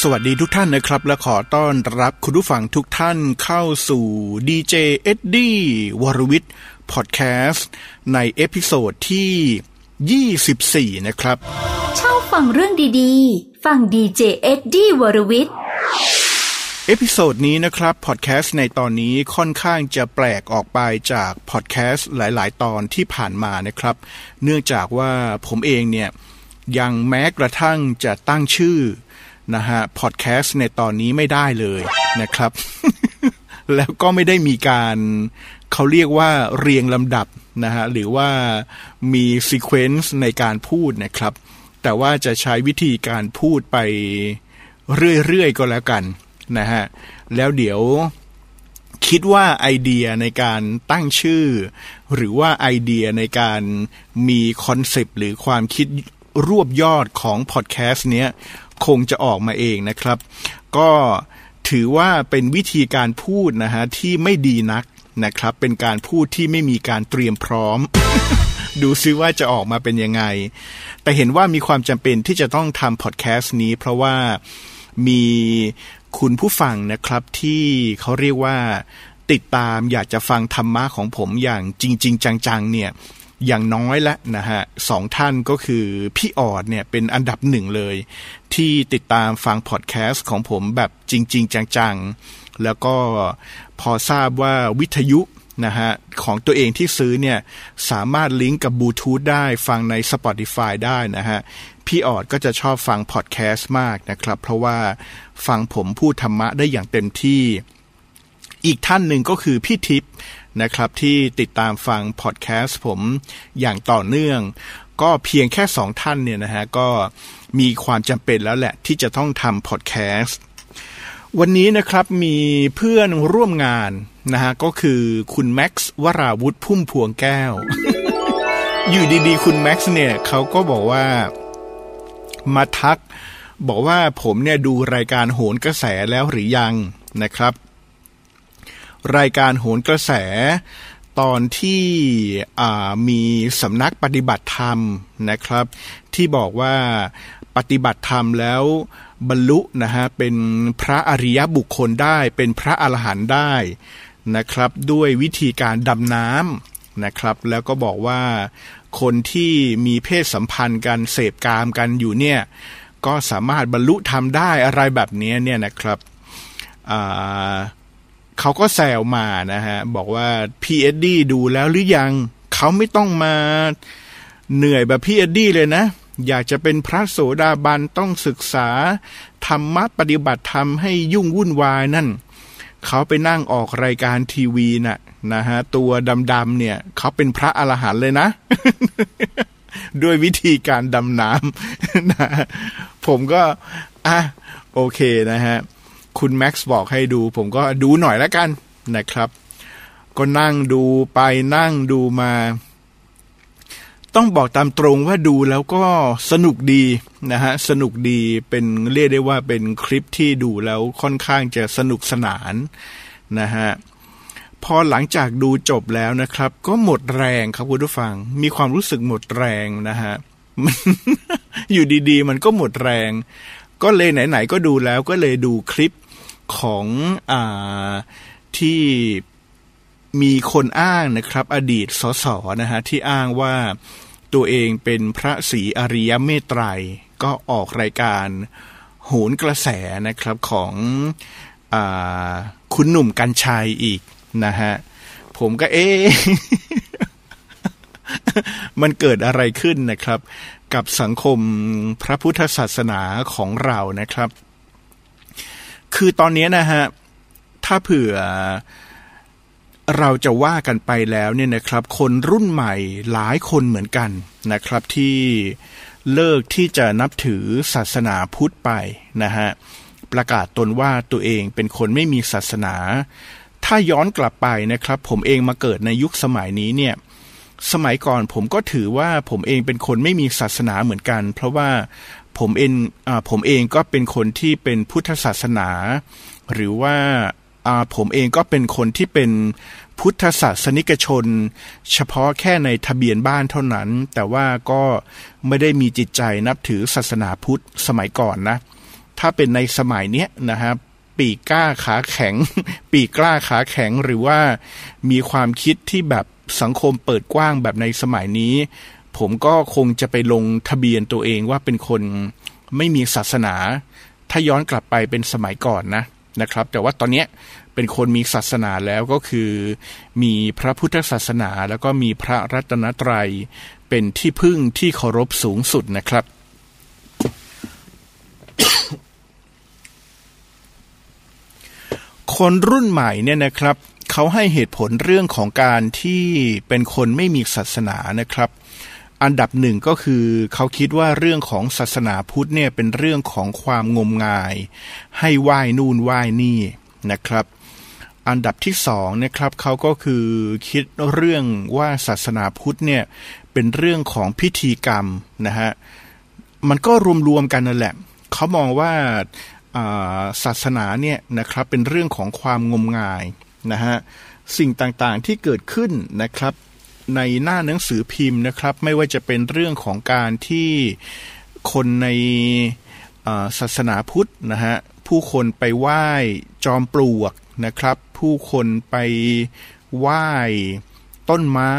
สวัสดีทุกท่านนะครับ และขอต้อนรับคุณผู้ฟังทุกท่านเข้าสู่ดีเจเอ็ดดี้วรวิทย์พอดแคสต์ใน episode ที่ 24 นะครับชอบฟังเรื่องดีๆ ฟังดีเจเอ็ดดี้วรวิทย์ episode นี้นะครับพอดแคสต์ในตอนนี้ค่อนข้างจะแปลกออกไปจากพอดแคสต์หลาย ๆ ตอนที่ผ่านมานะครับ เนื่องจากว่าผมเองเนี่ยยังแม้กระทั่งจะตั้งชื่อ นะฮะพอดแคสต์ในตอนนี้ไม่ได้เลยนะครับ แล้วก็ไม่ได้มีการเขาเรียกว่าเรียงลำดับนะฮะหรือว่ามี sequence ในการพูดนะครับ แต่ว่าจะใช้วิธีการพูดไปเรื่อยๆก็แล้วกันนะฮะแล้วเดี๋ยวคิดว่าไอเดียในการตั้งชื่อ หรือว่าไอเดียในการมีคอนเซปต์หรือความคิดรวบยอดของพอดแคสต์เนี้ย คงจะออกมาเองนะครับ ก็ถือว่าเป็นวิธีการพูดนะฮะที่ไม่ดีนักนะครับ เป็นการพูดที่ไม่มีการเตรียมพร้อม ดูซิว่าจะออกมาเป็นยังไง แต่เห็นว่ามีความจำเป็นที่จะต้องทำพอดแคสต์นี้ เพราะว่ามีคุณผู้ฟังนะครับที่เขาเรียกว่าติดตามอยากจะฟังธรรมะของผมอย่างจริง ๆ จังๆเนี่ย อย่างน้อยละนะฮะสองท่านก็คือพี่ออดเนี่ยเป็นอันดับหนึ่งเลย ที่ติดตามฟังพอดแคสต์ของผมแบบจริง ๆ จังๆ แล้วก็พอทราบว่าวิทยุนะฮะของตัวเองที่ซื้อเนี่ยสามารถลิงก์กับบลูทูธได้ฟังใน Spotify ได้นะฮะพี่ออดก็จะชอบฟังพอดแคสต์มากนะครับ เพราะว่าฟังผมพูดธรรมะได้อย่างเต็มที่ อีกท่านหนึ่งก็คือพี่ทิพย์ นะครับที่ติดตามฟังพอดแคสต์ผมอย่างต่อเนื่อง ก็เพียงแค่สองท่านเนี่ยนะฮะก็มีความจำเป็นแล้วแหละที่จะต้องทำพอดแคสต์วันนี้นะครับมีเพื่อนร่วมงานนะฮะก็คือคุณแม็กซ์วราวุฒิพุ่มพวงแก้ว อยู่ดีๆ คุณแม็กซ์เนี่ยเขาก็บอกว่ามาทัก บอกว่าผมเนี่ยดูรายการโหนกระแสแล้วหรือยังนะครับ รายการโหนกระแส ตอนที่มีสำนักปฏิบัติธรรมนะครับ ที่บอกว่าปฏิบัติธรรมแล้วบรรลุนะฮะเป็นพระอริยบุคคลได้ เป็นพระอรหันต์ได้นะครับ ด้วยวิธีการดำน้ำนะครับ แล้วก็บอกว่าคนที่มีเพศสัมพันธ์กันเสพกามกันอยู่เนี่ยก็สามารถบรรลุทำได้อะไรแบบนี้เนี่ยนะครับ เขาก็แซวมานะฮะ บอกว่าพีเอ็ดดี้ดูแล้วหรือยัง เขาไม่ต้องมาเหนื่อยแบบพี่เอ็ดดี้เลยนะ อยากจะเป็นพระโสดาบันต้องศึกษา ธรรมะปฏิบัติธรรมให้ยุ่งวุ่นวายนั่น เขาไปนั่งออกรายการทีวีน่ะนะฮะ ตัวดำๆเนี่ย เขาเป็นพระอรหันต์เลยนะ ด้วยวิธีการดำน้ำนะผมก็อะโอเคนะฮะ คุณแม็กซ์บอกให้ดู ผมก็ดูหน่อยแล้วกันนะครับ ก็นั่งดูไปนั่งดูมา ต้องบอกตามตรงว่าดูแล้วก็สนุกดีนะฮะ สนุกดีเป็นเรียกได้ว่าเป็นคลิปที่ดูแล้วค่อนข้างจะสนุกสนานนะฮะพอหลังจากดูจบแล้วนะครับ ก็หมดแรงครับคุณผู้ฟัง มีความรู้สึกหมดแรงนะฮะอยู่ดีๆ มันก็หมดแรง ก็เลยไหนๆก็ดูแล้วก็เลยดูคลิป ของอที่มีคนอ้างนะครับ อดีตสสนะฮะที่อ้างว่าตัวเองเป็นพระศรีอริยเมตไตรก็ออกรายการโหนกระแสนะครับของอคุณหนุ่มกัญชัยอีกนะฮะผมก็เอ๊มันเกิดอะไรขึ้นนะครับ กับสังคมพระพุทธศาสนาของเรานะครับ คือตอนนี้นะฮะ ถ้าเผื่อเราจะว่ากันไปแล้วเนี่ยนะครับ คนรุ่นใหม่หลายคนเหมือนกันนะครับ ที่เลิกที่จะนับถือศาสนาพุทธไปนะฮะ ประกาศตนว่าตัวเองเป็นคนไม่มีศาสนา ถ้าย้อนกลับไปนะครับ ผมเองมาเกิดในยุคสมัยนี้เนี่ย สมัยก่อนผมก็ถือว่าผมเองเป็นคนไม่มีศาสนาเหมือนกัน เพราะว่า ผมเองอผมเองก็เป็นคนที่เป็นพุทธศาสนา หรือว่าผมเองก็เป็นคนที่เป็นพุทธศาสนิกชน เฉพาะแค่ในทะเบียนบ้านเท่านั้น แต่ว่าก็ไม่ได้มีจิตใจนับถือศาสนาพุทธสมัยก่อนนะ ถ้าเป็นในสมัยเนี้ยนะครับปีกล้าขาแข็ง ปีกล้าขาแข็งหรือว่ามีความคิดที่แบบสังคมเปิดกว้างแบบในสมัยนี้ ผมก็คงจะไปลงทะเบียนตัวเองว่าเป็นคนไม่มีศาสนา ถ้าย้อนกลับไปเป็นสมัยก่อนนะนะครับ แต่ว่าตอนนี้เป็นคนมีศาสนาแล้วก็คือ มีพระพุทธศาสนา แล้วก็มีพระรัตนตรัยเป็นที่พึ่งที่เคารพสูงสุดนะครับคนรุ่นใหม่เนี่ยนะครับเขาให้เหตุผลเรื่องของการที่เป็นคนไม่มีศาสนานะครับ อันดับหนึ่งก็คือเขาคิดว่าเรื่องของศาสนาพุทธเนี่ยเป็นเรื่องของความงมงาย ให้ไหว้นู่นไหว้นี่นะครับ อันดับที่สองนะครับเขาก็คือคิดเรื่องว่าศาสนาพุทธเนี่ยเป็นเรื่องของพิธีกรรมนะฮะมันก็รวมๆกันนั่นแหละเขามองว่าศาสนาเนี่ยนะครับเป็นเรื่องของความงมงายนะฮะสิ่งต่างๆที่เกิดขึ้นนะครับ ในหน้าหนังสือพิมพ์นะครับ ไม่ว่าจะเป็นเรื่องของการที่คนในศาสนาพุทธนะฮะผู้คนไปไหว้จอมปลวกนะครับ ผู้คนไปไหว้ต้นไม้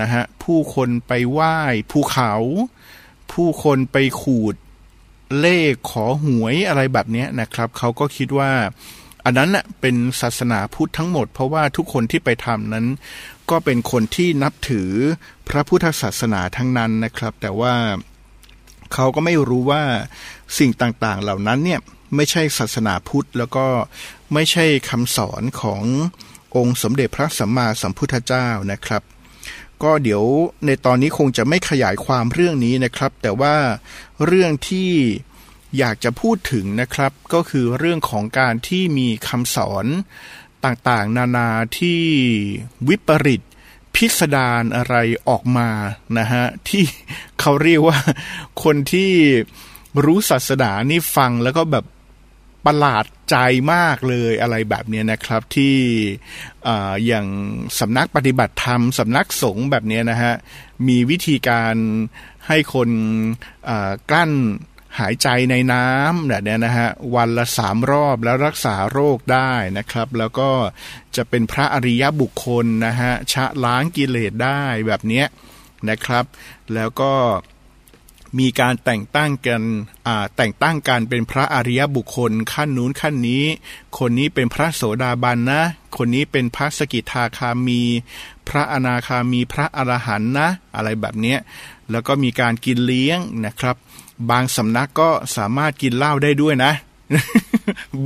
นะฮะผู้คนไปไหว้ภูเขา ผู้คนไปขูดเลขขอหวยอะไรแบบนี้นะครับ เขาก็คิดว่า อันนั้นเป็นศาสนาพุทธทั้งหมด เพราะว่าทุกคนที่ไปทำนั้น ก็เป็นคนที่นับถือพระพุทธศาสนาทั้งนั้นนะครับ แต่ว่าเขาก็ไม่รู้ว่าสิ่งต่างๆเหล่านั้นเนี่ยไม่ใช่ศาสนาพุทธ แล้วก็ไม่ใช่คำสอนขององค์สมเด็จพระสัมมาสัมพุทธเจ้านะครับ ก็เดี๋ยวในตอนนี้คงจะไม่ขยายความเรื่องนี้นะครับ แต่ว่าเรื่องที่ อยากจะพูดถึงนะครับ ก็คือเรื่องของการที่มีคำสอนต่างๆ นานาที่วิปริตพิสดารอะไรออกมานะฮะที่เขาเรียกว่าคนที่รู้ศาสนานี่ฟังแล้วก็แบบประหลาดใจมากเลยอะไรแบบนี้นะครับที่อย่างสำนักปฏิบัติธรรมสำนักสงฆ์แบบนี้นะฮะมีวิธีการให้คนกลั้น หายใจในน้ำแบบนี้นะฮะวันละสามรอบแล้วรักษาโรคได้นะครับ แล้วก็จะเป็นพระอริยบุคคลนะฮะชะล้างกิเลสได้แบบนี้นะครับ แล้วก็มีการแต่งตั้งกันแต่งตั้งการเป็นพระอริยบุคคลขั้นนู้นขั้นนี้ คนนี้เป็นพระโสดาบันนะ คนนี้เป็นพระสกิทาคามี พระอนาคามีพระอรหันนะ อะไรแบบนี้แล้วก็มีการกินเลี้ยงนะครับ บางสำนักก็สามารถกินเหล้าได้ด้วยนะ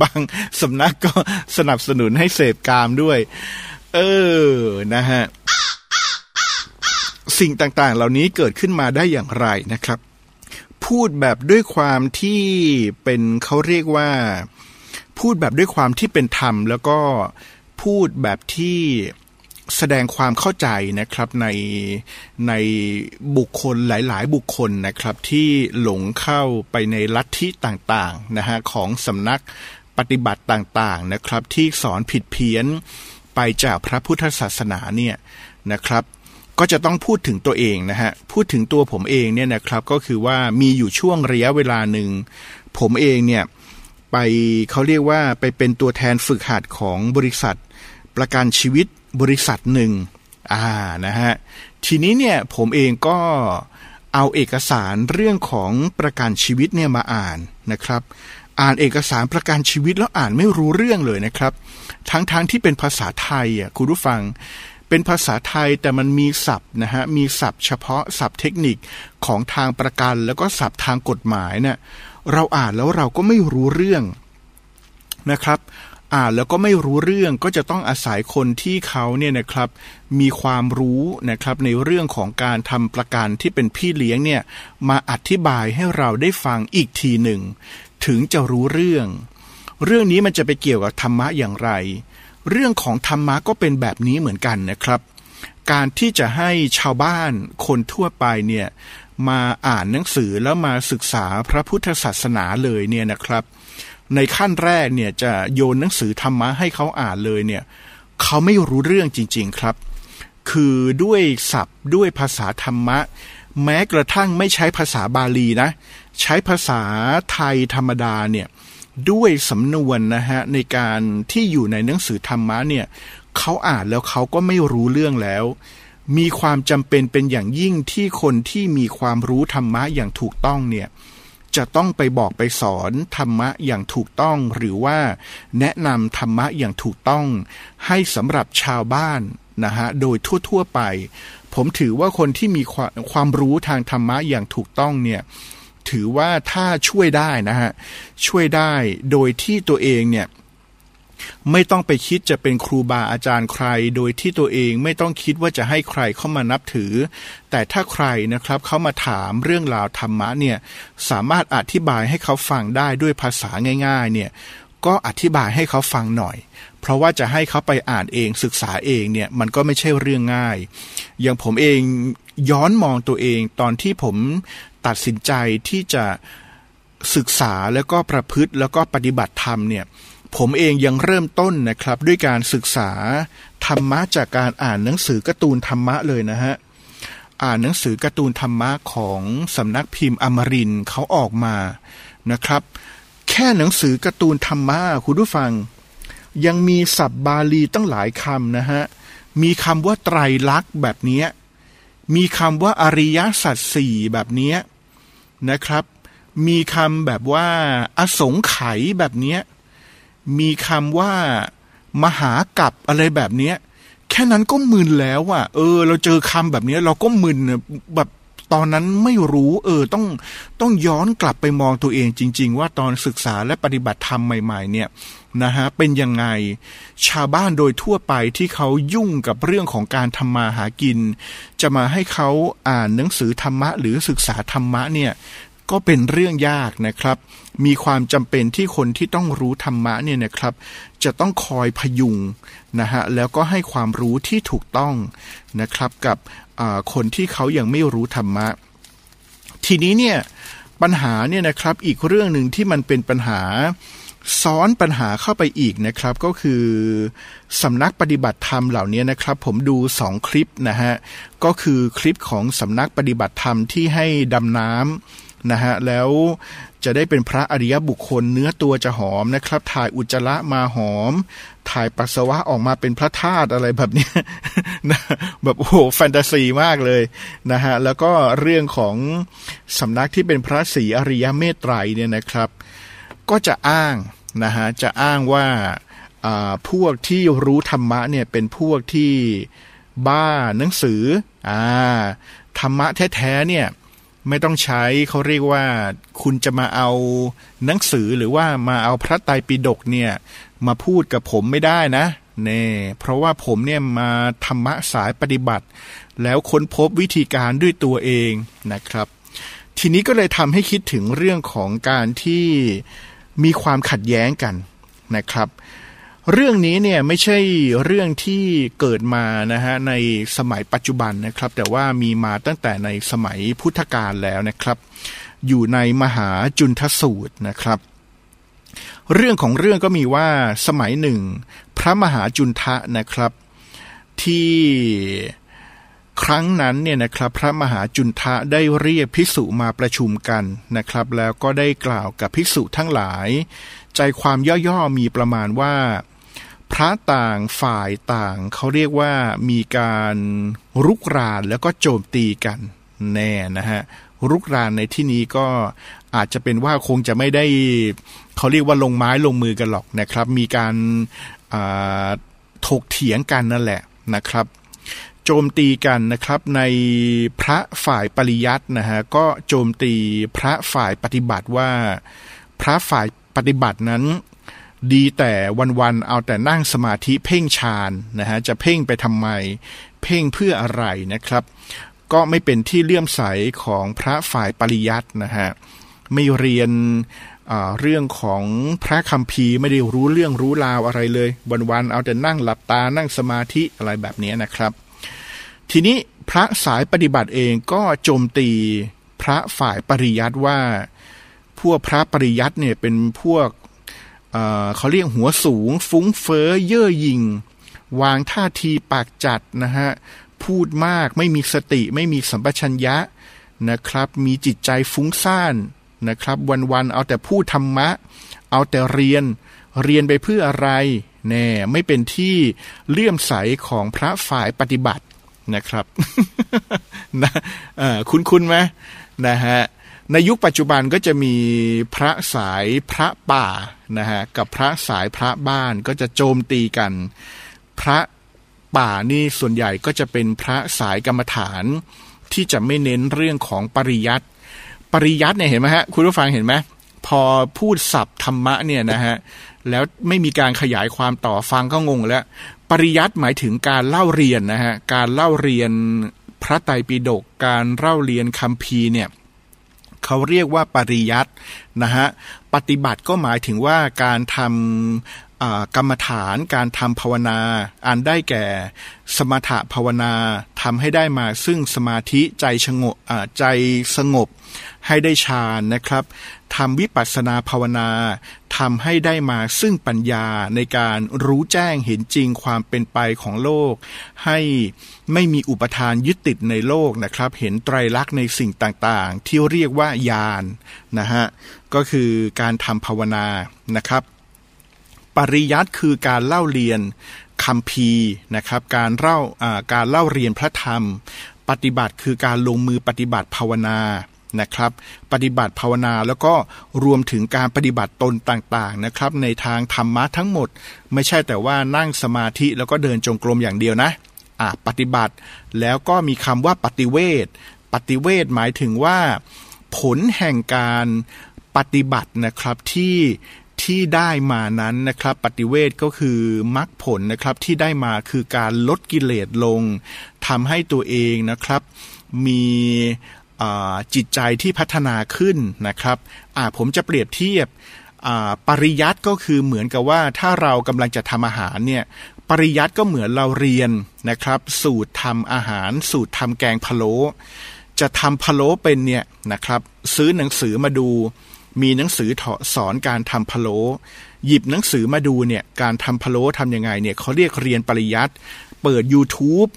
บางสำนักก็สนับสนุนให้เสพกามด้วย เออนะฮะ สิ่งต่างๆ เหล่านี้เกิดขึ้นมาได้อย่างไรนะครับ พูดแบบด้วยความที่เป็นเขาเรียกว่า พูดแบบด้วยความที่เป็นธรรม แล้วก็พูดแบบที่ แสดงความเข้าใจนะครับในในบุคคลหลาย ๆ บุคคลนะครับที่หลงเข้าไปในลัทธิต่างๆนะฮะของสำนักปฏิบัติต่างๆนะครับ ที่สอนผิดเพี้ยนไปจากพระพุทธศาสนาเนี่ยนะครับ ก็จะต้องพูดถึงตัวเองนะฮะพูดถึงตัวผมเองเนี่ยนะครับก็คือว่ามีอยู่ช่วงระยะเวลาหนึ่งผมเองเนี่ยไปเขาเรียกว่าไปเป็นตัวแทนฝึกหัดของบริษัทประกันชีวิต บริษัทหนึ่งอ่านะฮะทีนี้เนี่ยผมเองก็เอาเอกสารเรื่องของประกันชีวิตเนี่ยมาอ่านนะครับ อ่านเอกสารประกันชีวิตแล้วอ่านไม่รู้เรื่องเลยนะครับ ทั้งๆทที่เป็นภาษาไทยอะคุณผู้ฟังเป็นภาษาไทยแต่มันมีศัพท์นะฮะมีศัพท์เฉพาะศัพท์เทคนิคของทางประกัน แล้วก็ศัพท์ทางกฎหมายเนี่ยเราอ่านแล้วเราก็ไม่รู้เรื่องนะครับ อ่านแล้วก็ไม่รู้เรื่องก็จะต้องอาศัยคนที่เขาเนี่ยนะครับมีความรู้นะครับในเรื่องของการทำประกันที่เป็นพี่เลี้ยงเนี่ยมาอธิบายให้เราได้ฟังอีกทีหนึ่ง ถึงจะรู้เรื่อง เรื่องนี้มันจะไปเกี่ยวกับธรรมะอย่างไร เรื่องของธรรมะก็เป็นแบบนี้เหมือนกันนะครับ การที่จะให้ชาวบ้านคนทั่วไปเนี่ยมาอ่านหนังสือแล้วมาศึกษาพระพุทธศาสนาเลยเนี่ยนะครับ ในขั้นแรกเนี่ยจะโยนหนังสือธรรมะให้เขาอ่านเลยเนี่ยเขาไม่รู้เรื่องจริง ๆครับ คือด้วยศัพท์ด้วยภาษาธรรมะ แม้กระทั่งไม่ใช้ภาษาบาลีนะ ใช้ภาษาไทยธรรมดาเนี่ยด้วยสำนวนนะฮะในการที่อยู่ในหนังสือธรรมะเนี่ยเขาอ่านแล้วเขาก็ไม่รู้เรื่องแล้ว มีความจำเป็นเป็นอย่างยิ่งที่คนที่มีความรู้ธรรมะอย่างถูกต้องเนี่ย จะต้องไปบอกไปสอนธรรมะอย่างถูกต้อง หรือว่าแนะนำธรรมะอย่างถูกต้อง ให้สำหรับชาวบ้านนะฮะโดยทั่ว ๆไป ผมถือว่าคนที่มีความความรู้ทางธรรมะอย่างถูกต้องเนี่ยถือว่าถ้าช่วยได้นะฮะช่วยได้โดยที่ตัวเองเนี่ย ไม่ต้องไปคิดจะเป็นครูบาอาจารย์ใคร โดยที่ตัวเองไม่ต้องคิดว่าจะให้ใครเข้ามานับถือ แต่ถ้าใครนะครับเขามาถามเรื่องราวธรรมะเนี่ยสามารถอธิบายให้เขาฟังได้ด้วยภาษาง่าย ๆ เนี่ยก็อธิบายให้เขาฟังหน่อย เพราะว่าจะให้เขาไปอ่านเองศึกษาเองเนี่ยมันก็ไม่ใช่เรื่องง่าย อย่างผมเองย้อนมองตัวเองตอนที่ผมตัดสินใจที่จะศึกษาแล้วก็ประพฤติแล้วก็ปฏิบัติธรรมเนี่ย ผมเองยังเริ่มต้นนะครับ ด้วยการศึกษาธรรมะจากการอ่านหนังสือการ์ตูนธรรมะเลยนะฮะอ่านหนังสือการ์ตูนธรรมะของสำนักพิมพ์อมรินเขาออกมานะครับ แค่หนังสือการ์ตูนธรรมะคุณผู้ฟัง ยังมีศัพท์บาลีตั้งหลายคำนะฮะมีคำว่าไตรลักษณ์แบบนี้มีคำว่าอริยสัจสี่แบบนี้นะครับ มีคำแบบว่าอสงไขยแบบนี้ มีคำว่ามหากับอะไรแบบเนี้ย แค่นั้นก็มึนแล้วอะ เออ เราเจอคำแบบนี้เราก็มึนแบบตอนนั้นไม่รู้ เออต้องต้องย้อนกลับไปมองตัวเองจริง ๆ ว่าตอนศึกษาและปฏิบัติธรรมใหม่ๆ เนี่ยนะฮะเป็นยังไงชาวบ้านโดยทั่วไปที่เขายุ่งกับเรื่องของการทำมาหากิน จะมาให้เขาอ่านหนังสือธรรมะหรือศึกษาธรรมะเนี่ย ก็เป็นเรื่องยากนะครับ มีความจำเป็นที่คนที่ต้องรู้ธรรมะเนี่ยนะครับ จะต้องคอยพยุงนะฮะแล้วก็ให้ความรู้ที่ถูกต้องนะครับกับคนที่เขายังไม่รู้ธรรมะ ทีนี้เนี่ยปัญหาเนี่ยนะครับอีกเรื่องหนึ่งที่มันเป็นปัญหาซ้อนปัญหาเข้าไปอีกนะครับ ก็คือสำนักปฏิบัติธรรมเหล่านี้นะครับ ผมดูสองคลิปนะฮะก็คือคลิปของสำนักปฏิบัติธรรมที่ให้ดำน้ำ นะฮะแล้วจะได้เป็นพระอริยบุคคลเนื้อตัวจะหอมนะครับ ถ่ายอุจจาระมาหอม ถ่ายปัสสาวะออกมาเป็นพระธาตุอะไรแบบนี้นะแบบโอ้โหแฟนตาซีมากเลยนะฮะแล้วก็เรื่องของสำนักที่เป็นพระศรีอริยเมตไตรเนี่ยนะครับ ก็จะอ้างนะฮะจะอ้างว่าพวกที่รู้ธรรมะเนี่ยเป็นพวกที่บ้าหนังสืออ่าธรรมะแท้ๆเนี่ย ไม่ต้องใช้เขาเรียกว่าคุณจะมาเอาหนังสือหรือว่ามาเอาพระไตรปิฎกเนี่ยมาพูดกับผมไม่ได้นะเน่เพราะว่าผมเนี่ยมาธรรมะสายปฏิบัติ แล้วค้นพบวิธีการด้วยตัวเองนะครับ ทีนี้ก็เลยทำให้คิดถึงเรื่องของการที่มีความขัดแย้งกันนะครับ เรื่องนี้เนี่ยไม่ใช่เรื่องที่เกิดมานะฮะในสมัยปัจจุบันนะครับ แต่ว่ามีมาตั้งแต่ในสมัยพุทธกาลแล้วนะครับ อยู่ในมหาจุนทสูตรนะครับ เรื่องของเรื่องก็มีว่าสมัยหนึ่ง พระมหาจุนทะนะครับ ที่ครั้งนั้นเนี่ยนะครับพระมหาจุนทะได้เรียกภิกษุมาประชุมกันนะครับ แล้วก็ได้กล่าวกับภิกษุทั้งหลาย ใจความย่อๆมีประมาณว่า พระต่างฝ่ายต่างเขาเรียกว่ามีการรุกรานแล้วก็โจมตีกันแน่นะฮะรุกรานในที่นี้ก็อาจจะเป็นว่าคงจะไม่ได้เขาเรียกว่าลงไม้ลงมือกันหรอกนะครับ มีการถกเถียงกันนั่นแหละนะครับ โจมตีกันนะครับในพระฝ่ายปริยัตินะฮะก็โจมตีพระฝ่ายปฏิบัติว่า พระฝ่ายปฏิบัตินั้น ดีแต่วันๆเอาแต่นั่งสมาธิเพ่งฌานนะฮะจะเพ่งไปทำไม เพ่งเพื่ออะไรนะครับ ก็ไม่เป็นที่เลื่อมใสของพระฝ่ายปริยัตินะฮะไม่เรียนเรื่องของพระคัมภีร์ไม่ได้รู้เรื่องรู้ราวอะไรเลย วันๆเอาแต่นั่งหลับตานั่งสมาธิอะไรแบบนี้นะครับ ทีนี้พระสายปฏิบัติเองก็โจมตีพระฝ่ายปริยัติว่า พวกพระปริยัติเนี่ยเป็นพวก เขาเรียกหัวสูง ฟุ้งเฟอ้อเย่อหยิ่ง วางท่าทีปากจัดนะฮะ พูดมากไม่มีสติไม่มีสัมปชัญญะนะครับ มีจิตใจฟุ้งซ่านนะครับ วันๆเอาแต่พูดธรรมะ เอาแต่เรียน เรียนไปเพื่ออะไรแน่ไม่เป็นที่เลื่อมใสของพระฝ่ายปฏิบัตินะครับนะคุ้นคุ้นไหมนะฮะ ในยุคปัจจุบันก็จะมีพระสายพระป่านะฮะกับพระสายพระบ้านก็จะโจมตีกัน พระป่านี่ส่วนใหญ่ก็จะเป็นพระสายกรรมฐานที่จะไม่เน้นเรื่องของปริยัติปริยัติเนี่ยเห็นไหมฮะคุณผู้ฟังเห็นไหมพอพูดศัพท์ธรรมะเนี่ยนะฮะแล้วไม่มีการขยายความต่อฟังก็งงแล้ว ปริยัติหมายถึงการเล่าเรียนนะฮะการเล่าเรียนพระไตรปิฎกการเล่าเรียนคัมภีร์เนี่ย เขาเรียกว่าปริยัตินะฮะปฏิบัติก็หมายถึงว่าการทำ กรรมฐานการทำภาวนาอันได้แก่ สมถะภาวนาทำให้ได้มาซึ่งสมาธิใจสงบใจสงบ ให้ได้ฌานนะครับทำวิปัสสนาภาวนาทำให้ได้มาซึ่งปัญญาในการรู้แจ้งเห็นจริงความเป็นไปของโลก ให้ไม่มีอุปทานยึดติดในโลกนะครับ เห็นไตรลักษณ์ในสิ่งต่างๆ ที่เรียกว่าญาณนะฮะก็คือการทำภาวนานะครับ ปริยัติคือการเล่าเรียนคำพีนะครับ การเล่าการเล่าเรียนพระธรรม ปฏิบัติคือการลงมือปฏิบัติภาวนานะครับ ปฏิบัติภาวนาแล้วก็รวมถึงการปฏิบัติตนต่างๆนะครับ ในทางธรรมะทั้งหมด ไม่ใช่แต่ว่านั่งสมาธิแล้วก็เดินจงกรมอย่างเดียวนะอะปฏิบัติแล้วก็มีคำว่าปฏิเวทปฏิเวทหมายถึงว่า ผลแห่งการปฏิบัตินะครับที่ ที่ได้มานั้นนะครับ ปฏิเวทก็คือมรรคผลนะครับที่ได้มาคือการลดกิเลสลงทำให้ตัวเองนะครับ มีจิตใจที่พัฒนาขึ้นนะครับผมจะเปรียบเทียบปริยัติก็คือเหมือนกับว่าถ้าเรากำลังจะทำอาหารเนี่ยปริยัติก็เหมือนเราเรียนนะครับ สูตรทำอาหาร สูตรทำแกงพะโล้จะทำพะโล้เป็นเนี่ยนะครับ ซื้อหนังสือมาดู มีหนังสือสอนการทำพะโล้หยิบหนังสือมาดูเนี่ยการทำพะโล้ทำยังไงเนี่ยเขาเรียกเรียนปริยัติเปิด YouTube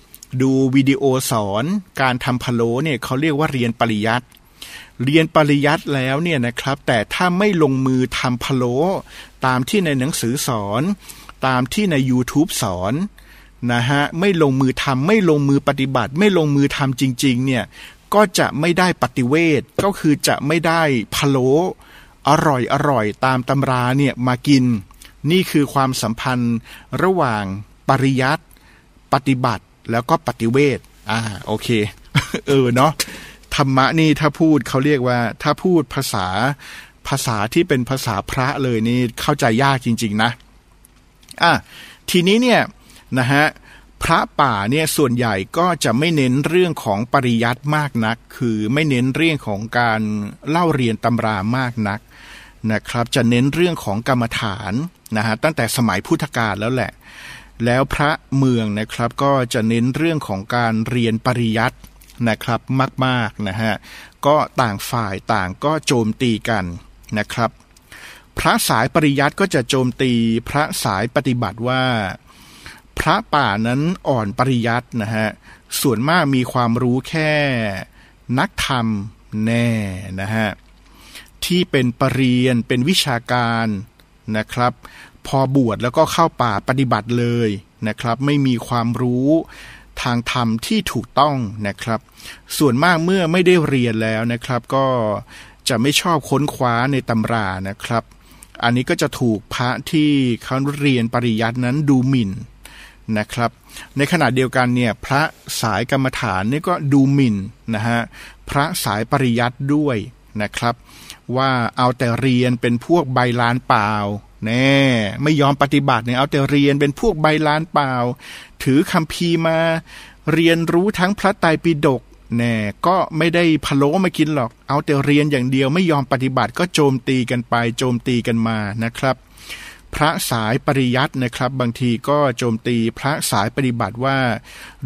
ดูวิดีโอสอนการทำพะโล้เนี่ยเขาเรียกว่าเรียนปริยัติเรียนปริยัติแล้วเนี่ยนะครับ แต่ถ้าไม่ลงมือทำพะโล้ตามที่ในหนังสือสอน ตามที่ใน YouTube สอนนะฮะไม่ลงมือทำไม่ลงมือปฏิบัติ ไม่ลงมือทำจริง ๆ เนี่ยก็จะไม่ได้ปฏิเวทก็คือจะไม่ได้พะโล้ อร่อยอร่อยตามตำราเนี่ยมากิน นี่คือความสัมพันธ์ระหว่างปริยัติปฏิบัติแล้วก็ปฏิเวทอ่าโอเค เออเนาะธรรมะนี่ถ้าพูดเขาเรียกว่า ถ้าพูดภาษาภาษาที่เป็นภาษาพระเลยนี่เข้าใจยากจริง ๆ นะอะทีนี้เนี่ยนะฮะพระป่าเนี่ยส่วนใหญ่ก็จะไม่เน้นเรื่องของปริยัติมากนัก คือไม่เน้นเรื่องของการเล่าเรียนตำรามากนัก นะครับ จะเน้นเรื่องของกรรมฐานนะฮะตั้งแต่สมัยพุทธกาลแล้วแหละ แล้วพระเมืองนะครับก็จะเน้นเรื่องของการเรียนปริยัตินะครับมากๆนะฮะก็ต่างฝ่ายต่างก็โจมตีกันนะครับ พระสายปริยัติก็จะโจมตีพระสายปฏิบัติว่า พระป่านั้นอ่อนปริยัตินะฮะส่วนมากมีความรู้แค่นักธรรมแน่นะฮะ ที่เป็นปรริญญาเป็นวิชาการนะครับ พอบวชแล้วก็เข้าป่าปฏิบัติเลยนะครับ ไม่มีความรู้ทางธรรมที่ถูกต้องนะครับ ส่วนมากเมื่อไม่ได้เรียนแล้วนะครับ ก็จะไม่ชอบค้นคว้าในตำรานะครับ อันนี้ก็จะถูกพระที่เขาเรียนปริยัตินั้นดูหมิ่นนะครับ ในขณะเดียวกันเนี่ยพระสายกรรมฐานนี่ก็ดูหมิ่นนะฮะพระสายปริยัติด้วยนะครับ ว่าเอาแต่เรียนเป็นพวกใบลานเปล่า แน่ ไม่ยอมปฏิบัติเนี่ยเอาแต่เรียนเป็นพวกใบลานเปล่า ถือคำพีมา เรียนรู้ทั้งพระไตรปิฎกแน่ก็ไม่ได้พะโล้มากินหรอก เอาแต่เรียนอย่างเดียวไม่ยอมปฏิบัติก็โจมตีกันไป โจมตีกันมานะครับ พระสายปริยัตินะครับ บางทีก็โจมตีพระสายปฏิบัติว่า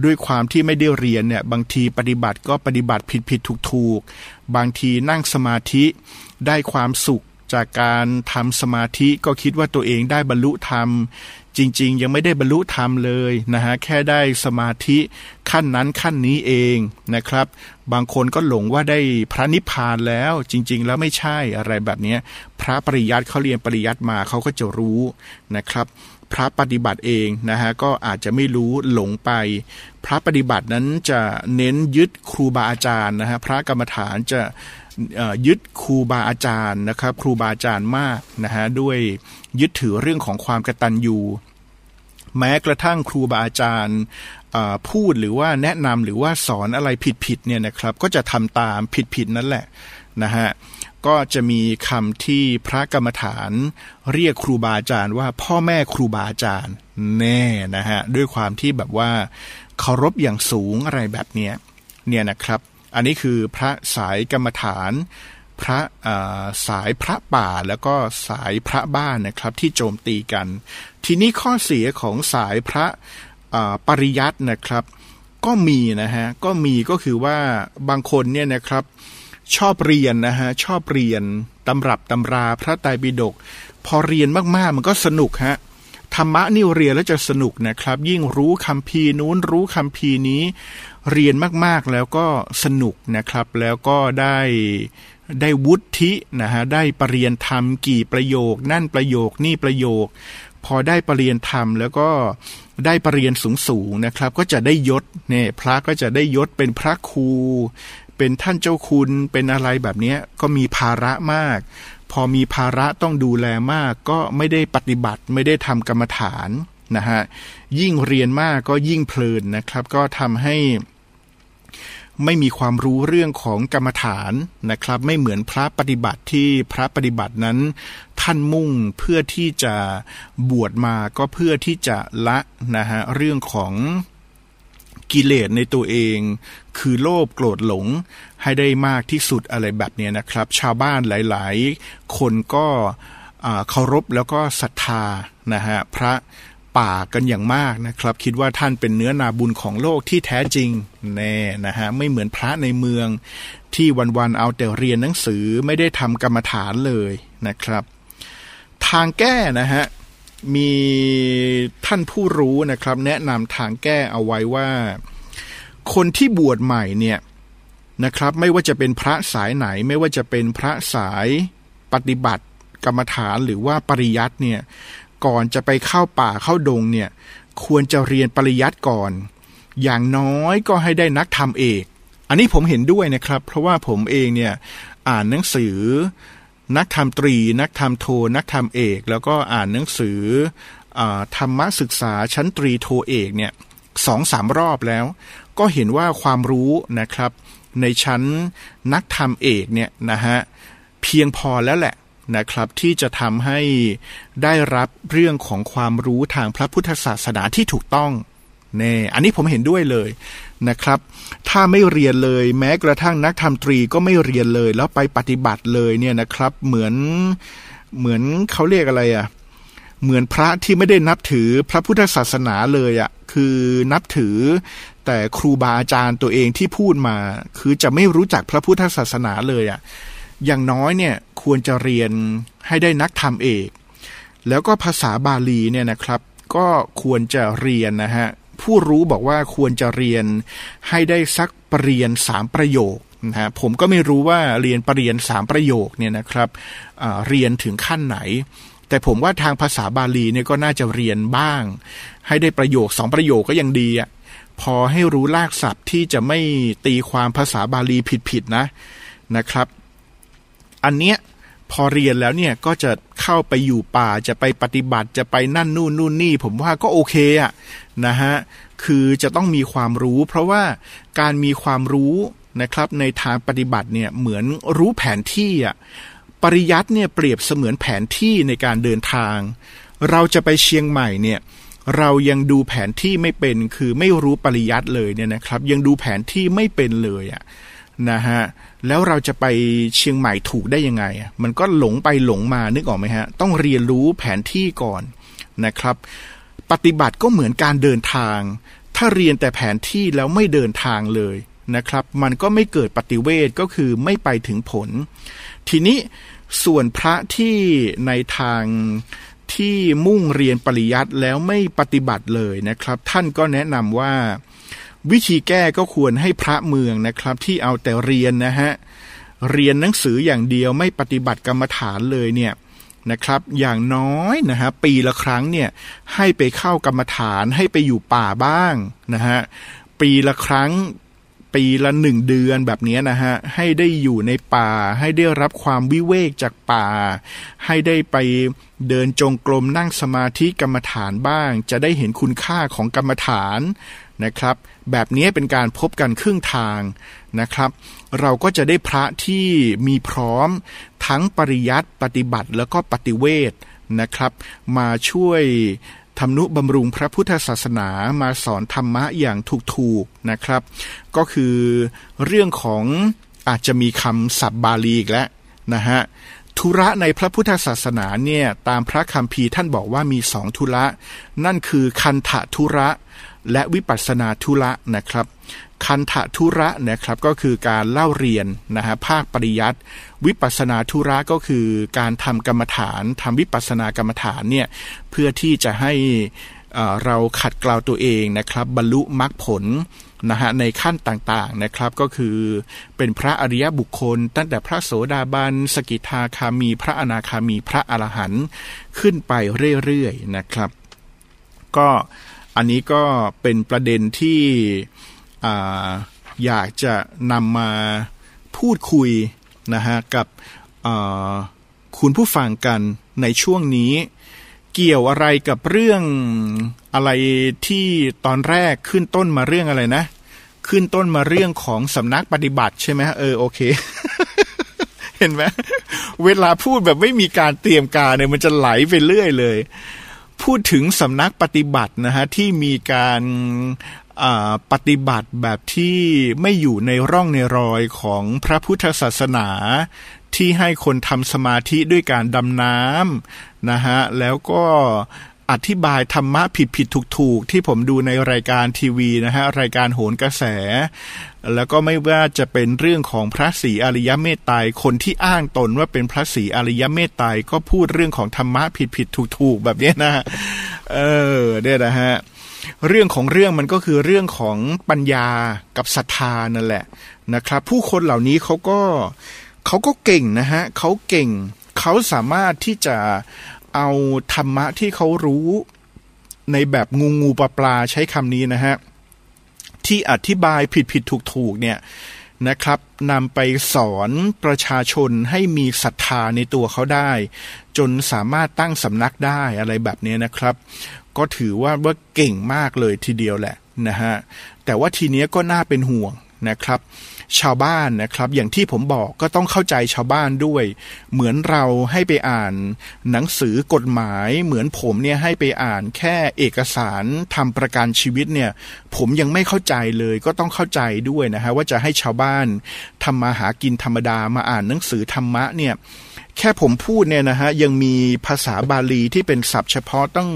ด้วยความที่ไม่ได้เรียนเนี่ยบางทีปฏิบัติก็ปฏิบัติผิดผิดถูกถูกบางทีนั่งสมาธิได้ความสุขจากการทำสมาธิก็คิดว่าตัวเองได้บรรลุธรรม จริง ๆ ยังไม่ได้บรรลุธรรมเลยนะฮะแค่ได้สมาธิขั้นนั้นขั้นนี้เองนะครับ บางคนก็หลงว่าได้พระนิพพานแล้วจริง ๆ แล้วไม่ใช่อะไรแบบนี้พระปริยัติเขาเรียนปริยัติมาเขาก็จะรู้นะครับ พระปฏิบัติเองนะฮะก็อาจจะไม่รู้หลงไป พระปฏิบัตินั้นจะเน้นยึดครูบาอาจารย์นะฮะพระกรรมฐานจะ ยึดครูบาอาจารย์นะครับ ครูบาอาจารย์มากนะฮะด้วยยึดถือเรื่องของความกระตัญญูแม้กระทั่งครูบาอาจารย์พูดหรือว่าแนะนำหรือว่าสอนอะไรผิดๆเนี่ยนะครับ ก็จะทำตามผิดๆนั่นแหละนะฮะก็จะมีคำที่พระกรรมฐานเรียกครูบาอาจารย์ว่าพ่อแม่ครูบาอาจารย์แน่นะฮะด้วยความที่แบบว่าเคารพอย่างสูงอะไรแบบเนี้ยเนี่ยนะครับ อันนี้คือพระสายกรรมฐานพระสายพระป่าแล้วก็สายพระบ้านนะครับที่โจมตีกัน ทีนี้ข้อเสียของสายพระปริยัตินะครับ ก็มีนะฮะก็มีก็คือว่าบางคนเนี่ยนะครับชอบเรียนนะฮะชอบเรียนตำรับตำราพระไตรปิฎกพอเรียนมากๆมันก็สนุกฮะธรรมะนี่เรียนแล้วจะสนุกนะครับ ยิ่งรู้คำพีนู้นรู้คำพีนี้ เรียนมากๆแล้วก็สนุกนะครับ แล้วก็ได้ได้วุฒินะฮะได้ปรริยนธรรมกี่ประโยค นั่นประโยคนี่ประโยค พอได้ปรริยนธรรมแล้วก็ได้ปรริยนสูงสูงนะครับ ก็จะได้ยศเนี่ยพระก็จะได้ยศเป็นพระครู เป็นท่านเจ้าคุณเป็นอะไรแบบนี้ก็มีภาระมาก พอมีภาระต้องดูแลมาก ก็ไม่ได้ปฏิบัติไม่ได้ทำกรรมฐานนะฮะยิ่งเรียนมากก็ยิ่งเพลินนะครับ ก็ทำให้ ไม่มีความรู้เรื่องของกรรมฐานนะครับ ไม่เหมือนพระปฏิบัติที่พระปฏิบัตินั้น ท่านมุ่งเพื่อที่จะบวชมาก็เพื่อที่จะละนะฮะเรื่องของกิเลสในตัวเอง คือโลภโกรธหลงให้ได้มากที่สุดอะไรแบบนี้นะครับ ชาวบ้านหลาย ๆ คนก็เคารพแล้วก็ศรัทธานะฮะพระ ป่ากันอย่างมากนะครับ คิดว่าท่านเป็นเนื้อนาบุญของโลกที่แท้จริงแน่นะฮะไม่เหมือนพระในเมือง ที่วันๆเอาแต่เรียนหนังสือไม่ได้ทำกรรมฐานเลยนะครับ ทางแก้นะฮะมีท่านผู้รู้นะครับ แนะนำทางแก้เอาไว้ว่า คนที่บวชใหม่เนี่ยนะครับ ไม่ว่าจะเป็นพระสายไหน ไม่ว่าจะเป็นพระสายปฏิบัติกรรมฐานหรือว่าปริยัติเนี่ย ก่อนจะไปเข้าป่าเข้าดงเนี่ยควรจะเรียนปริยัติก่อน อย่างน้อยก็ให้ได้นักธรรมเอก อันนี้ผมเห็นด้วยนะครับ เพราะว่าผมเองเนี่ยอ่านหนังสือ นักธรรมตรี นักธรรมโท นักธรรมเอก แล้วก็อ่านหนังสืออธรรมศึกษาชั้นตรีโทเอกเนี่ยสองสามรอบแล้ว ก็เห็นว่าความรู้นะครับ ในชั้นนักธรรมเอกเนี่ยนะฮะเพียงพอแล้วแหละ นะครับที่จะทำให้ได้รับเรื่องของความรู้ทางพระพุทธศาสนาที่ถูกต้องแน่อันนี้ผมเห็นด้วยเลยนะครับ ถ้าไม่เรียนเลยแม้กระทั่งนักธรรมตรีก็ไม่เรียนเลย แล้วไปปฏิบัติเลยเนี่ยนะครับ เหมือนเหมือนเขาเรียกอะไรอะ่ะเหมือนพระที่ไม่ได้นับถือพระพุทธศาสนาเลยอะ่ะคือนับถือแต่ครูบาอาจารย์ตัวเองที่พูดมา คือจะไม่รู้จักพระพุทธศาสนาเลยอะ่ะ อย่างน้อยเนี่ยควรจะเรียนให้ได้นักธรรมเอก แล้วก็ภาษาบาลีเนี่ยนะครับ ก็ควรจะเรียนนะฮะผู้รู้บอกว่าควรจะเรียนให้ได้สักปรริญญาสามประโยคนะฮะผมก็ไม่รู้ว่าเรียนปรริญญาสามประโยคเนี่ยนะครับเรียนถึงขั้นไหน แต่ผมว่าทางภาษาบาลีเนี่ยก็น่าจะเรียนบ้าง ให้ได้ประโยคสองประโยคก็ยังดีอะพอให้รู้ลากศัพท์ที่จะไม่ตีความภาษาบาลีผิดๆนะนะครับ อันเนี้ยพอเรียนแล้วเนี่ยก็จะเข้าไปอยู่ป่าจะไปปฏิบัติจะไปนั่นนู่นนู่นนี่ ผมว่าก็โอเคอะนะฮะคือจะต้องมีความรู้ เพราะว่าการมีความรู้นะครับในทางปฏิบัติเนี่ยเหมือนรู้แผนที่อะปริยัติเนี่ยเปรียบเสมือนแผนที่ในการเดินทาง เราจะไปเชียงใหม่เนี่ยเรายังดูแผนที่ไม่เป็นคือไม่รู้ปริยัติเลยเนี่ยนะครับ ยังดูแผนที่ไม่เป็นเลยอะนะฮะ แล้วเราจะไปเชียงใหม่ถูกได้ยังไง มันก็หลงไปหลงมานึกออกไหมฮะ ต้องเรียนรู้แผนที่ก่อนนะครับ ปฏิบัติก็เหมือนการเดินทาง ถ้าเรียนแต่แผนที่แล้วไม่เดินทางเลยนะครับ มันก็ไม่เกิดปฏิเวทก็คือไม่ไปถึงผล ทีนี้ส่วนพระที่ในทางที่มุ่งเรียนปริยัติแล้วไม่ปฏิบัติเลยนะครับ ท่านก็แนะนำว่า วิธีแก้ก็ควรให้พระเมืองนะครับ ที่เอาแต่เรียนนะฮะเรียนหนังสืออย่างเดียวไม่ปฏิบัติกรรมฐานเลยเนี่ยนะครับ อย่างน้อยนะฮะปีละครั้งเนี่ยให้ไปเข้ากรรมฐานให้ไปอยู่ป่าบ้างนะฮะปีละครั้งปีละหนึ่งเดือนแบบนี้นะฮะให้ได้อยู่ในป่า ให้ได้รับความวิเวกจากป่า ให้ได้ไปเดินจงกรมนั่งสมาธิกรรมฐานบ้าง จะได้เห็นคุณค่าของกรรมฐาน นะครับ แบบนี้เป็นการพบกันครึ่งทางนะครับ เราก็จะได้พระที่มีพร้อมทั้งปริยัติปฏิบัติแล้วก็ปฏิเวทนะครับ มาช่วยทำนุบำรุงพระพุทธศาสนามาสอนธรรมะอย่างถูกๆนะครับ ก็คือเรื่องของอาจจะมีคำศัพท์บาลีอีกแล้วนะฮะ ธุระในพระพุทธศาสนาเนี่ยตามพระคัมภีร์ท่านบอกว่ามีสองธุระ นั่นคือคันธะธุระ และวิปัสนาธุระนะครับ คันธะธุระนะครับก็คือการเล่าเรียนนะฮะภาคปริยัติวิปัสนาธุระก็คือการทำกรรมฐานทำวิปัสสนากรรมฐานเนี่ยเพื่อที่จะให้ เราขัดเกลาตัวเองนะครับ บรรลุมรรคผลนะฮะในขั้นต่างๆนะครับก็คือเป็นพระอริยบุคคล ตั้งแต่พระโสดาบันสกิทาคามี พระอนาคามีพระอรหันต์ขึ้นไปเรื่อยๆนะครับ ก็อันนี้ก็เป็นประเด็นที่ออยากจะนำมาพูดคุยนะฮะกับคุณผู้ฟังกันในช่วงนี้ เกี่ยวอะไรกับเรื่องอะไรที่ตอนแรกขึ้นต้นมาเรื่องอะไรนะ ขึ้นต้นมาเรื่องของสำนักปฏิบัติใช่ไหมเออโอเค เห็นไหมเวลาพูดแบบไม่มีการเตรียมการเนี่ยมันจะไหลไปเรื่อยเลย พูดถึงสำนักปฏิบัตินะฮะที่มีการปฏิบัติแบบที่ไม่อยู่ในร่องในรอยของพระพุทธศาสนา ที่ให้คนทำสมาธิด้วยการดำน้ำนะฮะแล้วก็อธิบายธรรมะผิดผิดถูกถูกที่ผมดูในรายการทีวีนะฮะรายการโหนกระแส แล้วก็ไม่ว่าจะเป็นเรื่องของพระศรีอริยเมตไตรคนที่อ้างตนว่าเป็นพระศรีอริยเมตไตรก็พูดเรื่องของธรรมะผิดผิดถูกถูกแบบนี้นะเออเนี่ยนะฮะเรื่องของเรื่องมันก็คือเรื่องของปัญญากับศรัทธานั่นแหละนะครับ ผู้คนเหล่านี้เขาก็ เขาก็เก่งนะฮะเขาเก่ง เขาสามารถที่จะเอาธรรมะที่เขารู้ในแบบงูงูปลาปลาใช้คำนี้นะฮะ ที่อธิบายผิดผิดถูกถูกเนี่ยนะครับนำไปสอนประชาชนให้มีศรัทธาในตัวเขาได้ จนสามารถตั้งสำนักได้อะไรแบบนี้นะครับ ก็ถือว่าว่าเก่งมากเลยทีเดียวแหละนะฮะแต่ว่าทีเนี้ยก็น่าเป็นห่วงนะครับ ชาวบ้านนะครับ อย่างที่ผมบอกก็ต้องเข้าใจชาวบ้านด้วย เหมือนเราให้ไปอ่าน หนังสือกฎหมาย เหมือนผมเนี่ยให้ไปอ่านแค่เอกสารทำประกันชีวิตเนี่ย ผมยังไม่เข้าใจเลยก็ต้องเข้าใจด้วยนะฮะว่าจะให้ชาวบ้านทำมาหากินธรรมดามาอ่านหนังสือธรรมะเนี่ยแค่ผมพูดเนี่ยนะฮะยังมีภาษาบาลีที่เป็นศัพท์เฉพาะต้อง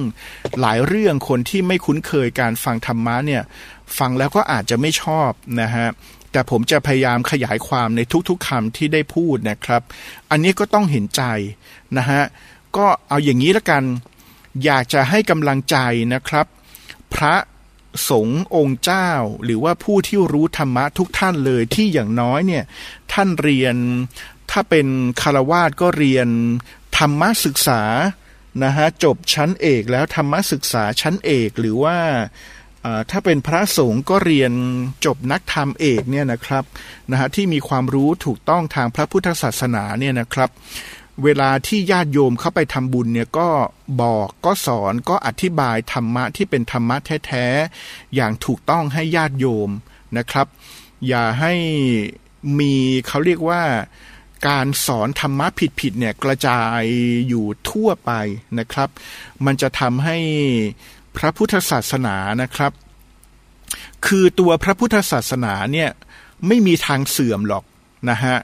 หลายเรื่องคนที่ไม่คุ้นเคยการฟังธรรมะเนี่ย ฟังแล้วก็อาจจะไม่ชอบนะฮะ แต่ผมจะพยายามขยายความในทุกๆคำที่ได้พูดนะครับ อันนี้ก็ต้องเห็นใจนะฮะก็เอาอย่างนี้ละกัน อยากจะให้กำลังใจนะครับ พระสงฆ์องค์เจ้า หรือว่าผู้ที่รู้ธรรมะทุกท่านเลยที่อย่างน้อยเนี่ยท่านเรียนถ้าเป็นคารวาสก็เรียนธรรมะศึกษานะฮะจบชั้นเอกแล้วธรรมะศึกษาชั้นเอกหรือว่า ถ้าเป็นพระสงฆ์ก็เรียนจบนักธรรมเอกเนี่ยนะครับนะฮะที่มีความรู้ถูกต้องทางพระพุทธศาสนาเนี่ยนะครับ เวลาที่ญาติโยมเข้าไปทำบุญเนี่ยก็บอกก็สอนก็อธิบายธรรมะที่เป็นธรรมะแท้ๆอย่างถูกต้องให้ญาติโยมนะครับ อย่าให้มีเขาเรียกว่าการสอนธรรมะผิดๆเนี่ยกระจายอยู่ทั่วไปนะครับ มันจะทำให้ พระพุทธศาสนานะครับ คือตัวพระพุทธศาสนาเนี่ยไม่มีทางเสื่อมหรอกนะฮะ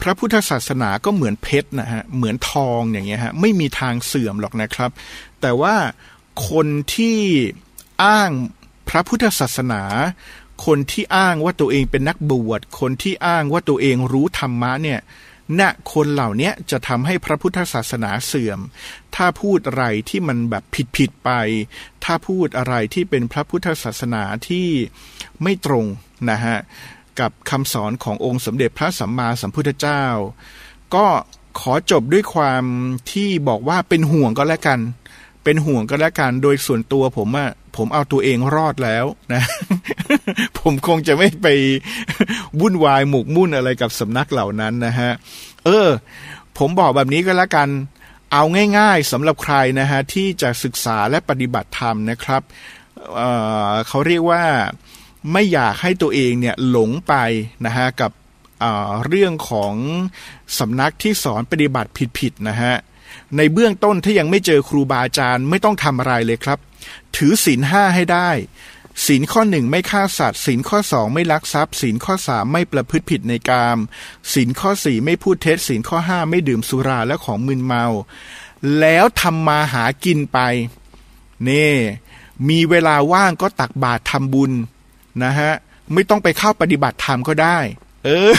พระพุทธศาสนาก็เหมือนเพชรนะฮะเหมือนทองอย่างเงี้ยฮะไม่มีทางเสื่อมหรอกนะครับ แต่ว่าคนที่อ้างพระพุทธศาสนา คนที่อ้างว่าตัวเองเป็นนักบวชคนที่อ้างว่าตัวเองรู้ธรรมะเนี่ย นะ คนเหล่านี้จะทำให้พระพุทธศาสนาเสื่อม ถ้าพูดอะไรที่มันแบบผิดผิดไป ถ้าพูดอะไรที่เป็นพระพุทธศาสนาที่ไม่ตรงนะฮะ กับคำสอนขององค์สมเด็จพระสัมมาสัมพุทธเจ้า ก็ขอจบด้วยความที่บอกว่าเป็นห่วงก็แล้วกัน เป็นห่วงก็แล้วกัน โดยส่วนตัวผมอะผมเอาตัวเองรอดแล้วนะ ผมคงจะไม่ไปวุ่นวายหมกมุ่นอะไรกับสำนักเหล่านั้นนะฮะ เออ ผมบอกแบบนี้ก็แล้วกัน เอาง่ายๆสำหรับใครนะฮะ ที่จะศึกษาและปฏิบัติธรรมนะครับเเขาเรียกว่าไม่อยากให้ตัวเองเนี่ยหลงไปนะฮะ กับเรื่องของสำนักที่สอนปฏิบัติผิดๆนะฮะในเบื้องต้นถ้ายังไม่เจอครูบาอาจารย์ไม่ต้องทำอะไรเลยครับ ถือศีลห้าให้ได้ ศีลข้อหนึ่งไม่ฆ่าสัตว์ศีลข้อสองไม่ลักทรัพย์ศีลข้อสามไม่ประพฤติผิดในกามศีลข้อสี่ไม่พูดเท็จศีลข้อห้าไม่ดื่มสุราและของมึนเมา แล้วทำมาหากินไปเน่มีเวลาว่างก็ตักบาตรทำบุญนะฮะไม่ต้องไปเข้าปฏิบัติธรรมก็ได้ เออ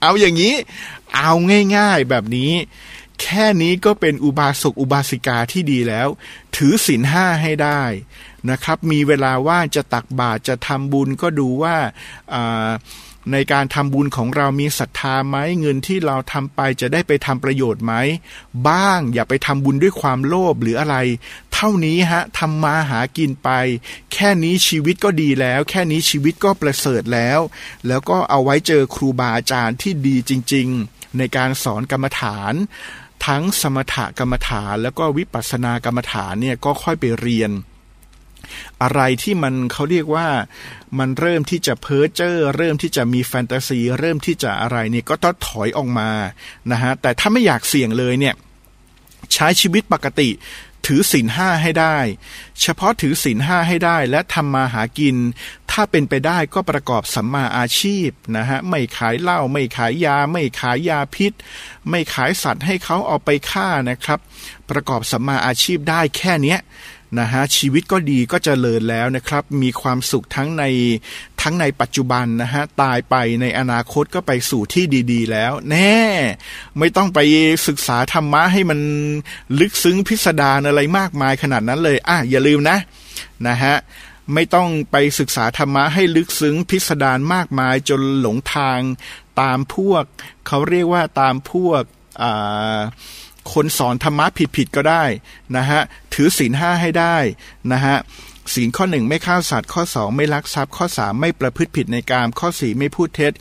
เอาอย่างนี้ เอาง่ายๆแบบนี้ แค่นี้ก็เป็นอุบาสกอุบาสิกาที่ดีแล้ว ถือศีลห้าให้ได้ นะครับมีเวลาว่างจะตักบาตรจะทำบุญก็ดูว่าในการทำบุญของเรามีศรัทธาไหมเงินที่เราทำไปจะได้ไปทำประโยชน์ไหมบ้างอย่าไปทำบุญด้วยความโลภหรืออะไร เท่านี้ฮะทำมาหากินไป แค่นี้ชีวิตก็ดีแล้ว แค่นี้ชีวิตก็ประเสริฐแล้ว แล้วก็เอาไว้เจอครูบาอาจารย์ที่ดีจริง ๆ ในการสอนกรรมฐาน ทั้งสมถกรรมฐานแล้วก็วิปัสสนากรรมฐานเนี่ยก็ค่อยไปเรียน อะไรที่มันเขาเรียกว่ามันเริ่มที่จะเพ้อเจ้อเริ่มที่จะมีแฟนตาซี เริ่มที่จะอะไรเนี่ยก็ต้องถอยออกมานะฮะแต่ถ้าไม่อยากเสี่ยงเลยเนี่ยใช้ชีวิตปกติถือศีลห้าให้ได้ เฉพาะถือศีลห้าให้ได้และทำมาหากิน ถ้าเป็นไปได้ก็ประกอบสัมมาอาชีพนะฮะไม่ขายเหล้าไม่ขายยา ไม่ขายยาพิษ ไม่ขายสัตว์ให้เขาเอาไปฆ่านะครับ ประกอบสัมมาอาชีพได้แค่เนี้ย นะฮะชีวิตก็ดีก็จเจริญแล้วนะครับ มีความสุขทั้งในทั้งในปัจจุบันนะฮะตายไปในอนาคตก็ไปสู่ที่ดี ๆ แล้ว แน่ ไม่ต้องไปศึกษาธรรมะให้มันลึกซึ้งพิสดารอะไรมากมายขนาดนั้นเลยอะอย่าลืมนะนะฮะไม่ต้องไปศึกษาธรรมะให้ลึกซึ้งพิสดารมากมายจนหลงทางตามพวก เขาเรียกว่าตามพวกอ่า คนสอนธรรมะผิดๆก็ได้นะฮะถือศีลห้าให้ได้นะฮะศีลข้อหนึ่งไม่ฆ่าสัตว์ข้อสองไม่ลักทรัพย์ข้อสามไม่ประพฤติผิดในกามข้อสี่ไม่พูดเท็จ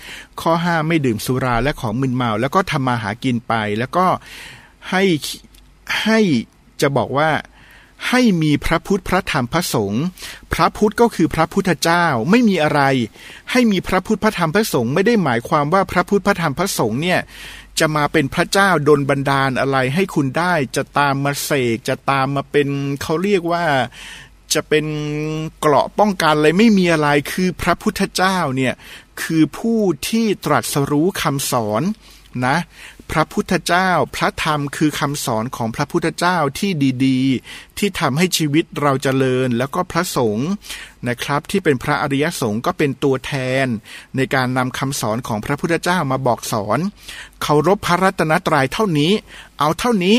ข้อห้าไม่ดื่มสุราและของมึนเมา แล้วก็ทำมาหากินไป แล้วก็ให้ให้จะบอกว่าให้มีพระพุทธพระธรรมพระสงฆ์พระพุทธก็คือพระพุทธเจ้าไม่มีอะไร ให้มีพระพุทธพระธรรมพระสงฆ์ไม่ได้หมายความว่าพระพุทธพระธรรมพระสงฆ์เนี่ย จะมาเป็นพระเจ้าดนบันดาลอะไรให้คุณได้ จะตามมาเสกจะตามมาเป็นเขาเรียกว่าจะเป็นเกราะป้องกันอะไรไม่มีอะไรคือพระพุทธเจ้าเนี่ยคือผู้ที่ตรัสรู้คำสอนนะพระพุทธเจ้าพระธรรมคือคำสอนของพระพุทธเจ้าที่ดี ๆ ที่ทำให้ชีวิตเราจเจริญ แล้วก็พระสงฆ์นะครับ ที่เป็นพระอริยสงฆ์ก็เป็นตัวแทน ในการนำคำสอนของพระพุทธเจ้ามาบอกสอนเคารพพระรัตนตรัยเท่านี้ เอาเท่านี้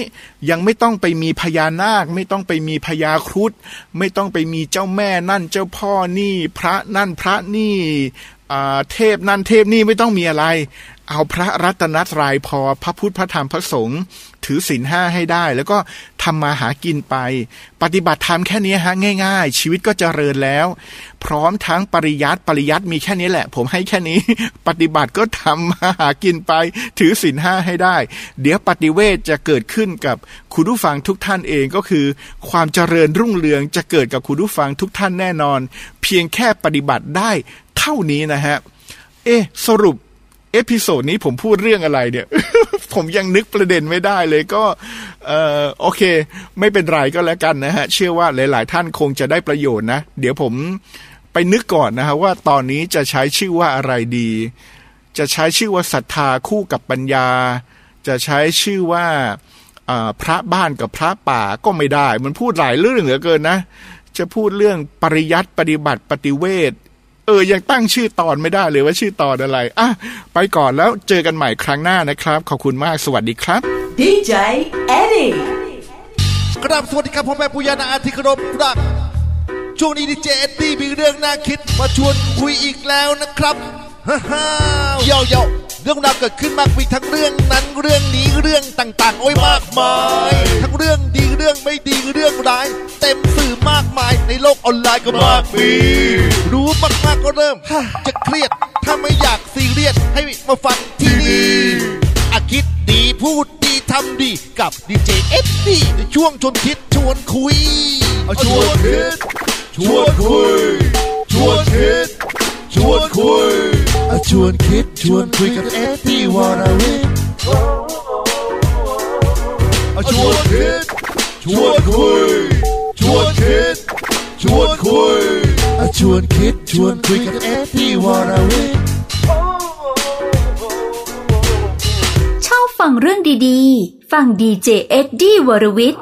ยังไม่ต้องไปมีพญานาค ไม่ต้องไปมีพญาครุฑไม่ต้องไปมีเจ้าแม่นั่นเจ้าพ่อนี่ พระนั่นพระนี่เทพนั่นเทพนี่ไม่ต้องมีอะไร เอาพระรัตนตรัยพอพระพุทธพระธรรมพระสงฆ์ ถือศีลห้าให้ได้ แล้วก็ทำมาหากินไป ปฏิบัติธรรมแค่นี้ฮะง่าย ๆ ชีวิตก็จเจริญแล้ว พร้อมทั้งปริยัติปริยัติมีแค่นี้แหละ ผมให้แค่นี้ ปฏิบัติก็ทำมาหากินไป ถือศีลห้าให้ได้ เดี๋ยวปฏิเวทจะเกิดขึ้นกับคุณผู้ฟังทุกท่านเองก็คือ ความเจริญรุ่งเรืองจะเกิดกับคุณผู้ฟังทุกท่านแน่นอน เพียงแค่ปฏิบัติได้เท่านี้นะฮะเอ๊สรุป เอพิโซดนี้ผมพูดเรื่องอะไรเนี่ย ผมยังนึกประเด็นไม่ได้เลยก็เออโอเค ไม่เป็นไรก็แล้วกันนะฮะ เชื่อว่าหลาย ๆ ท่านคงจะได้ประโยชน์นะ เดี๋ยวผมไปนึกก่อนนะฮะว่าตอนนี้จะใช้ชื่อว่าอะไรดี จะใช้ชื่อว่าศรัทธาคู่กับปัญญา จะใช้ชื่อว่าพระบ้านกับพระป่าก็ไม่ได้ มันพูดหลายเรื่องเหลือเกินนะ จะพูดเรื่องปริยัติปฏิบัติปฏิเวท เออ ยังตั้งชื่อตอนไม่ได้เลยว่าชื่อตอนอะไร อะ ไปก่อนแล้วเจอกันใหม่ครั้งหน้านะครับ ขอบคุณมาก สวัสดีครับ DJ Eddie กราบสวัสดีครับพ่อแม่ปุยานาอาทิครบรัก ช่วงนี้ดีเจเอ็ดดี้มีเรื่องน่าคิดมาชวนคุยอีกแล้วนะครับ ฮ่าฮ่าเย่าเย่า เรื่องราวเกิดขึ้นมากมีทั้งเรื่องนั้นเรื่องนี้เรื่องต่างๆ โอ้ยมากมาย ทั้งเรื่องดีเรื่องไม่ดีเรื่องร้าย เต็มสื่อมากมายในโลกออนไลน์ก็มากมีรู้มากๆก็เริ่มจะเครียด ถ้าไม่อยากซีเรียสให้มาฟังที่นี่อาคิดดีพูดดีทำดีกับดีเจเอ็ดดี้ในช่วงชวนคิดชวนคุยเอาชวนคิดชวนคุยชวนคิดชวนคุยเอา ชวนคิดชวนคุยกับเอ็ดดี้วาราวิทชวนคิดชวนคุยชวนคิดชวนคุยชวนคิดชวนคุยกับเอ็ดดี้วาราวิทชอบฟังเรื่องดีๆ ฟังดีเจเอ็ดดี้วรวิทย์